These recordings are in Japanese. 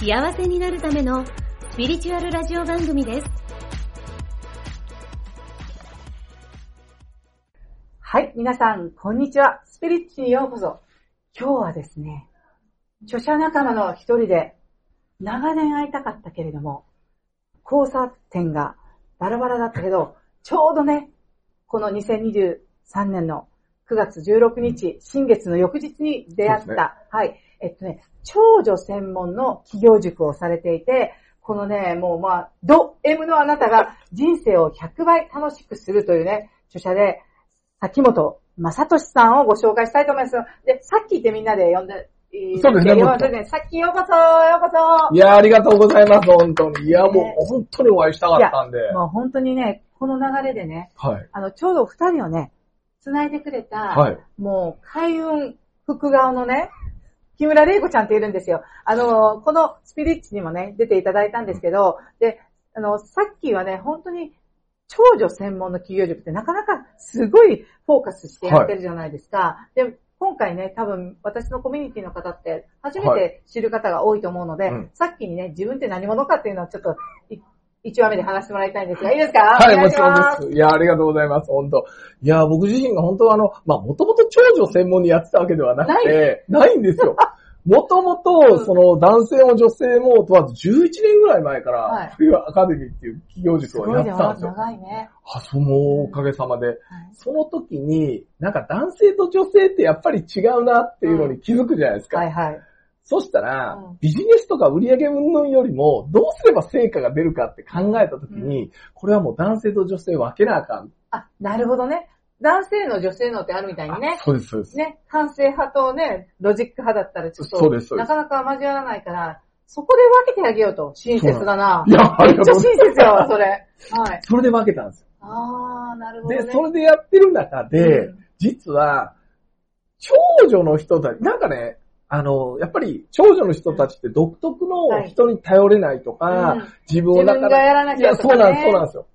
幸せになるためのスピリチュアルラジオ番組です。はい、皆さん、こんにちは。スピリッチにようこそ。今日はですね、著者仲間の一人で、長年会いたかったけれども、交差点がバラバラだったけど、ちょうどね、この2023年の9月16日、新月の翌日に出会った、ねはい、えっとね、長女専門の企業塾をされていて、このね、もうまあ、ド M のあなたが人生を100倍楽しくするというね、著者で、崎本正俊さんをご紹介したいと思います。で、さっきってみんなで呼んで、そうですね。さっきようこそ、ようこそ。いや、ありがとうございます、本当に。いや、もうね、本当にお会いしたかったんで。もう本当にね、この流れでね、はい。あの、ちょうど二人をね、繋いでくれた、はい。もう、開運副顔のね、木村玲子ちゃんっているんですよ。あの、このスピリッチにもね、出ていただいたんですけど、で、あの、さっきはね、本当に、長女専門の企業塾ってなかなかすごいフォーカスしてやってるじゃないですか。で、今回ね、多分私のコミュニティの方って初めて知る方が多いと思うので、うんさっきにね、自分って何者かっていうのをちょっと、い一話目で話してもらいたいんですが、いいですか？はい、もちろん。です。いや、ありがとうございます、本当いや、僕自身が本当はあの、まあ、もともと長女専門にやってたわけではなくて、ないんですよ。もともうんと、その、男性も女性も問わず11年ぐらい前かはいら、冬アカデミーっていう企業す塾をやってたんですよ。長いね。あ、そのおかげさまで。はいその時に、なんか男性と女性ってやっぱり違うなっていうのに気づくじゃないですか。はいはい。そしたら、うんビジネスとか売上云々よりも、どうすれば成果が出るかって考えたときに、これはもう男性と女性分けなあかん。あ、なるほどね。男性の女性のってあるみたいにねあ。そうです、そうです。ね、感性派とね、ロジック派だったらちょっと、そうですそうですなかなか交わらないから、そこで分けてあげようと。親切だな。いや、ありがとうございめっちゃ親切よ、それ。はい。ます。それで分けたんですよ。あー、なるほど、ね。で、それでやってる中で、うん実は、長女の人たち、なんかね、あの、やっぱり長女の人たちって独特の人に頼れないとか、うん自分をなかなかやらなきいや、ゃとか、ね。そうなんです、そうなんですよ。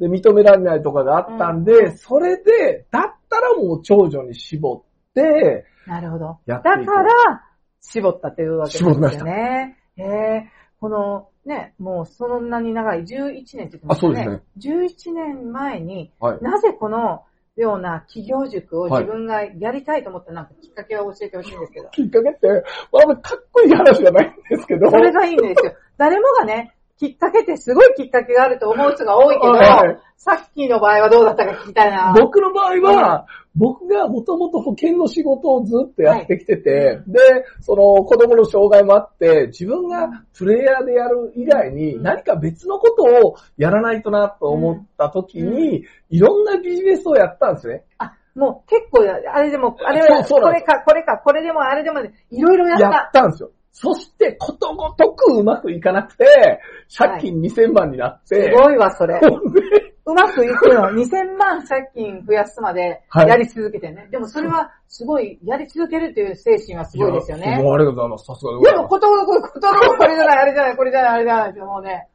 で、認められないとかがあったんで、うんそれで、だったらもう長女に絞って、なるほど。だから、絞ったというわけですよ絞ね。へえ。この、ね、もうそんなに長い11年って言ってましたね。あそう11年前に、はい。なぜこのような企業塾をはい自分がやりたいと思ったなんかきっかけを教えてほしいんですけど。きっかけって、まあ、かっこいい話じゃないんですけど。それがいいんですよ。誰もがね、きっかけってすごいきっかけがあると思う人が多いけど、はいさっきの場合はどうだったか聞きたいな。僕の場合は、僕がもともと保険の仕事をずっとやってきてて、で、その子供の障害もあって、自分がプレイヤーでやる以外にうん何か別のことをやらないとなと思った時に、いろんなビジネスをやったんですね。あ、もう結構や、あれでも、あれは、これか、これか、これでも、あれでも、いろいろやった。やったんですよ。そして、ことごとくうまくいかなくて、借金2000万になって、すごいわ、それ。うまくいくの。2000万借金増やすまではいやり続けてね。でもそれはすごい、やり続けるという精神はすごいですよね。もうありがとうございます。さすがででも。ことごとく、ことごとく、これじゃない、あれじゃない、これじゃない、あれじゃないって、もうね、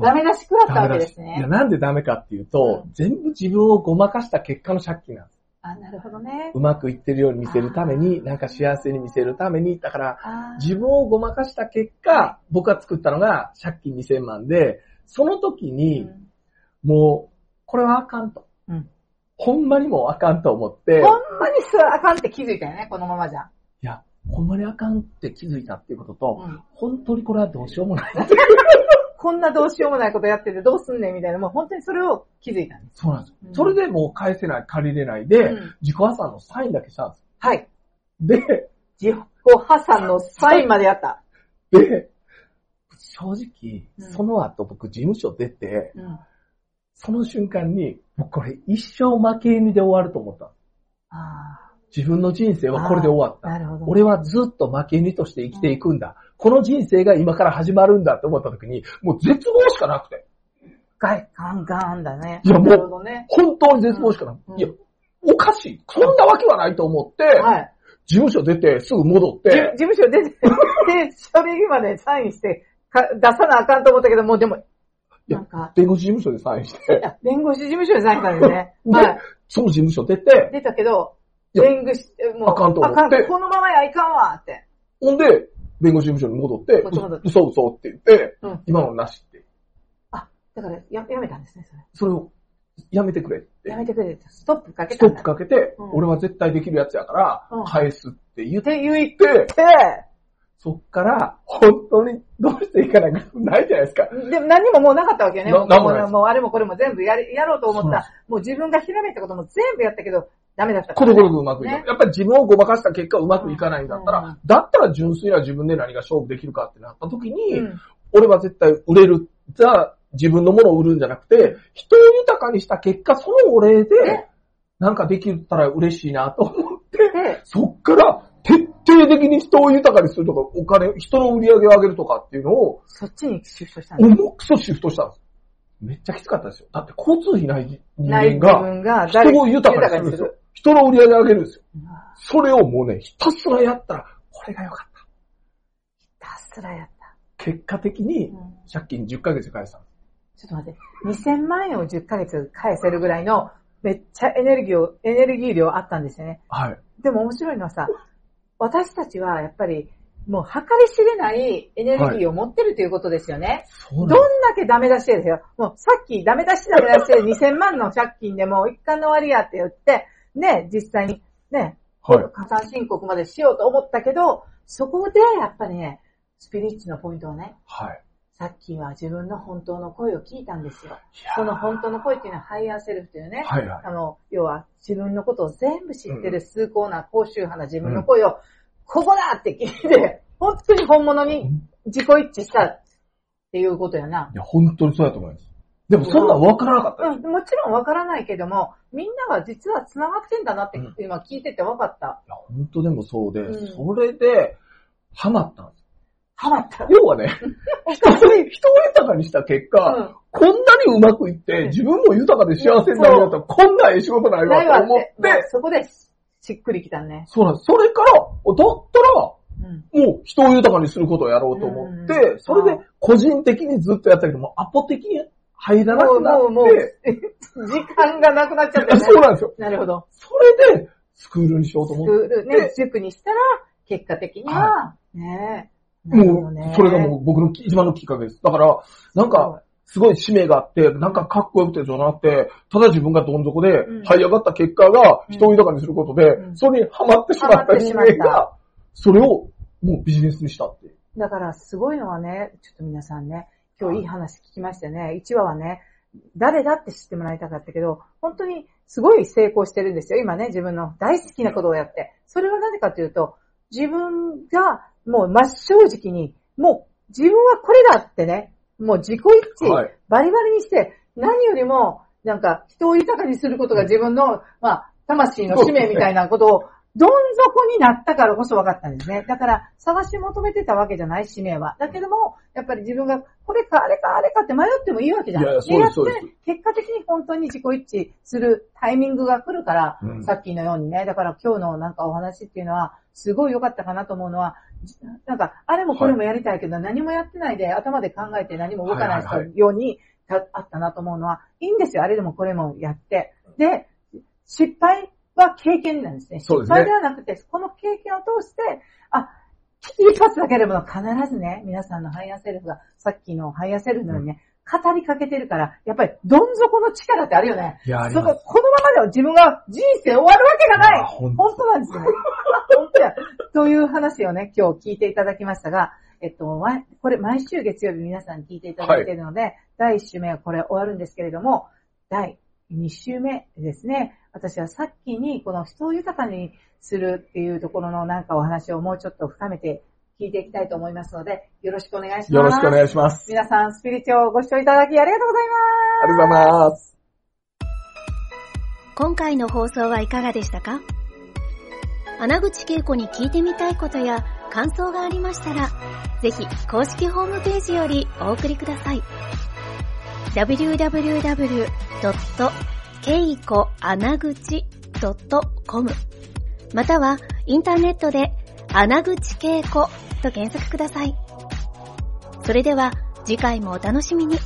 ダメ出し食らったわけですいや、ね。なんでダメかっていうと、うん全部自分をごまかした結果の借金なんです。あ、なるほどねう。まくいってるように見せるために、なんか幸せに見せるために、だから、自分をごまかした結果、僕が作ったのが借金2000万で、その時に、もう、これはあかんと。うんほんまにもうあかんと思って、ほんまにそれあかんって気づいたよね、このままじゃ。いや、ほんまにあかんって気づいたっていうことと、うん本当にこれはどうしようもない。こんなどうしようもないことやっててどうすんねんみたいな、もう本当にそれを気づいたんです。そうなんですよ。うんそれでもう返せない、借りれないで、うん自己破産のサインだけしたんです。はい。で、自己破産のサインまでやった。で、正直、うんその後僕事務所出て、うん。その瞬間に、僕これ一生負け犬で終わると思った。あ自分の人生はこれで終わった。なるほど。俺はずっと負け犬として生きていくんだ。この人生が今から始まるんだって思った時に、もう絶望しかなくて。ガイ、ガンガンだね。いやもうね。本当に絶望しかなくて。うんいや、おかしい。そんなわけはないと思って、はい。事務所出てすぐ戻っじて、事務所出て、で、書類までサインして、か出さなあかんと思ったけど、もうでも、やなんか、弁護士事務所でサインして、あ弁護士事務所でサインしたんですね。ではい。その事務所出て、出たけど、弁護士、もう、あかんと思ってあかんこのままやいかんわって。ほんで、弁護士事務所に戻って、嘘嘘って言って、うん。今のなしって。あ、だから、や、やめたんですね、それ。それをやめてくれって。やめてくれって。ストップかけストッ。プかけて、うん俺は絶対できるやつやからうん、返すって言っって言て、って、そっから、本当にどうしていかないかないじゃないですか。でも何ももうなかったわけよね。なもうもうあれもこれも全部やりやろうと思った。もう自分がひらめいたことも全部やったけど、ダメだったコロコロとうまくいかなやっぱり自分をごまかした結果うまくいかないんだったら、うんだったら純粋な自分で何が勝負できるかってなった時に、うん俺は絶対売れる。じゃあ、自分のものを売るんじゃなくて、人を豊かにした結果、そのお礼でね、なんかできたら嬉しいなと思って、で、そっから、徹底的に人を豊かにするとか、お金、人の売り上げを上げるとかっていうのを、そっちにシフトしたんです。重くそシフトしたんです。めっちゃきつかったですよ。だって交通費ない人間が人を豊かにするんですよ。人の売り上げを上げるんですよ。うんそれをもうね、ひたすらやったら、これが良かった。ひたすらやった。結果的にう、ん借金10ヶ月で返したんです。ちょっと待って、2000万円を10ヶ月返せるぐらいの、めっちゃエネルギーを、エネルギー量あったんですよね。はい。でも面白いのはさ、私たちはやっぱり、もう計り知れないエネルギーを持ってるということですよね。そうどんだけダメ出しですよ。もうさっきダメ出しダメ出しで2000万の借金でもう一巻の終わりやって言って、ね、実際にね、はい。破産申告までしようと思ったけど、そこでやっぱりね、スピリッチのポイントはね、はい。さっきは自分の本当の声を聞いたんですよ。その本当の声っていうのはハイヤーセルフというね、はいはい。あの、要は自分のことを全部知ってる崇高な高周波な自分の声を、ここだって聞いて、本当に本物に自己一致したっていうことやな。いや、本当にそうやと思います。でもそんなん分からなかった。うん、もちろんわからないけども、みんなが実は繋がってんだなってうん今聞いてて分かった。いや、本当でもそうで、うんそれで、ハマったんです。ハマった。要はね、お 人を。人を豊かにした結果、うんこんなにうまくいって、自分も豊かで幸せになるんだったら、こんなええ仕事ないわわと思っって。もうて、そこでしっくりきたね。そうなんです。それから、だったら、うん。もう人を豊かにすることをやろうと思って、うんそれで個人的にずっとやったけども、アポ的に入らなくなって、もう、もう、時間がなくなっちゃったよね。そうなんですよ。なるほど。それで、スクールにしようとス思っクールねで、塾にしたら、結果的には、ねえ。なて、もうそれがもう僕の一番のきっかけです。だから、なんか、すごい使命があって、なんかかっこよくてじゃなくて、ただ自分がどん底でうん這い上がった結果が人を豊かにすることで、うんそれにハマってしまった人間が、それをもうビジネスにしたっていう。だからすごいのはね、ちょっと皆さんね、今日いい話聞きましたね。1話はね、誰だって知ってもらいたかったけど、本当にすごい成功してるんですよ。今ね、自分の大好きなことをやって。それは何かというと、自分がもう真っ正直に、もう自分はこれだってね、もう自己一致、はいバリバリにして、何よりも、なんか人を豊かにすることが自分の、まあ、魂の使命みたいなことを、どん底になったからこそ分かったんですね。だから、探し求めてたわけじゃない、使命は。だけども、やっぱり自分が、これか、あれか、あれかって迷ってもいいわけじゃん。いやそうです結果的に本当に自己一致するタイミングが来るから、うんさっきのようにね、だから今日のなんかお話っていうのは、すごい良かったかなと思うのは、じなんか、あれもこれもやりたいけど、何もやってないで、頭で考えて何も動かないはいはいはいように、たあったなと思うのは、いいんですよ、あれでもこれもやって。で、失敗は経験なんですね。そうですね失敗ではなくて、この経験を通して、あ、一発だけでも必ずね、皆さんのハイヤーセルフが、さっきのハイヤーセルフのようにね、語りかけてるから、やっぱりどん底の力ってあるよね。いや、あります。このままでは自分が人生終わるわけがない本当なんですよね。本当や。という話をね、今日聞いていただきましたが、えっと、わこれ毎週月曜日皆さん聞いていただいているので、第1週目はこれ終わるんですけれども、第2週目ですね、私はさっきにこの人を豊かにするっていうところのなんかお話をもうちょっと深めて聞いていきたいと思いますので、よろしくお願いします。よろしくお願いします。皆さん、スピリチュアをご視聴いただきありがとうございます。ありがとうございます。今回の放送はいかがでしたか？穴口恵子に聞いてみたいことや感想がありましたら、ぜひ公式ホームページよりお送りください。けいこあなぐち .com または、インターネットで、穴口稽古と検索ください。それでは、次回もお楽しみに。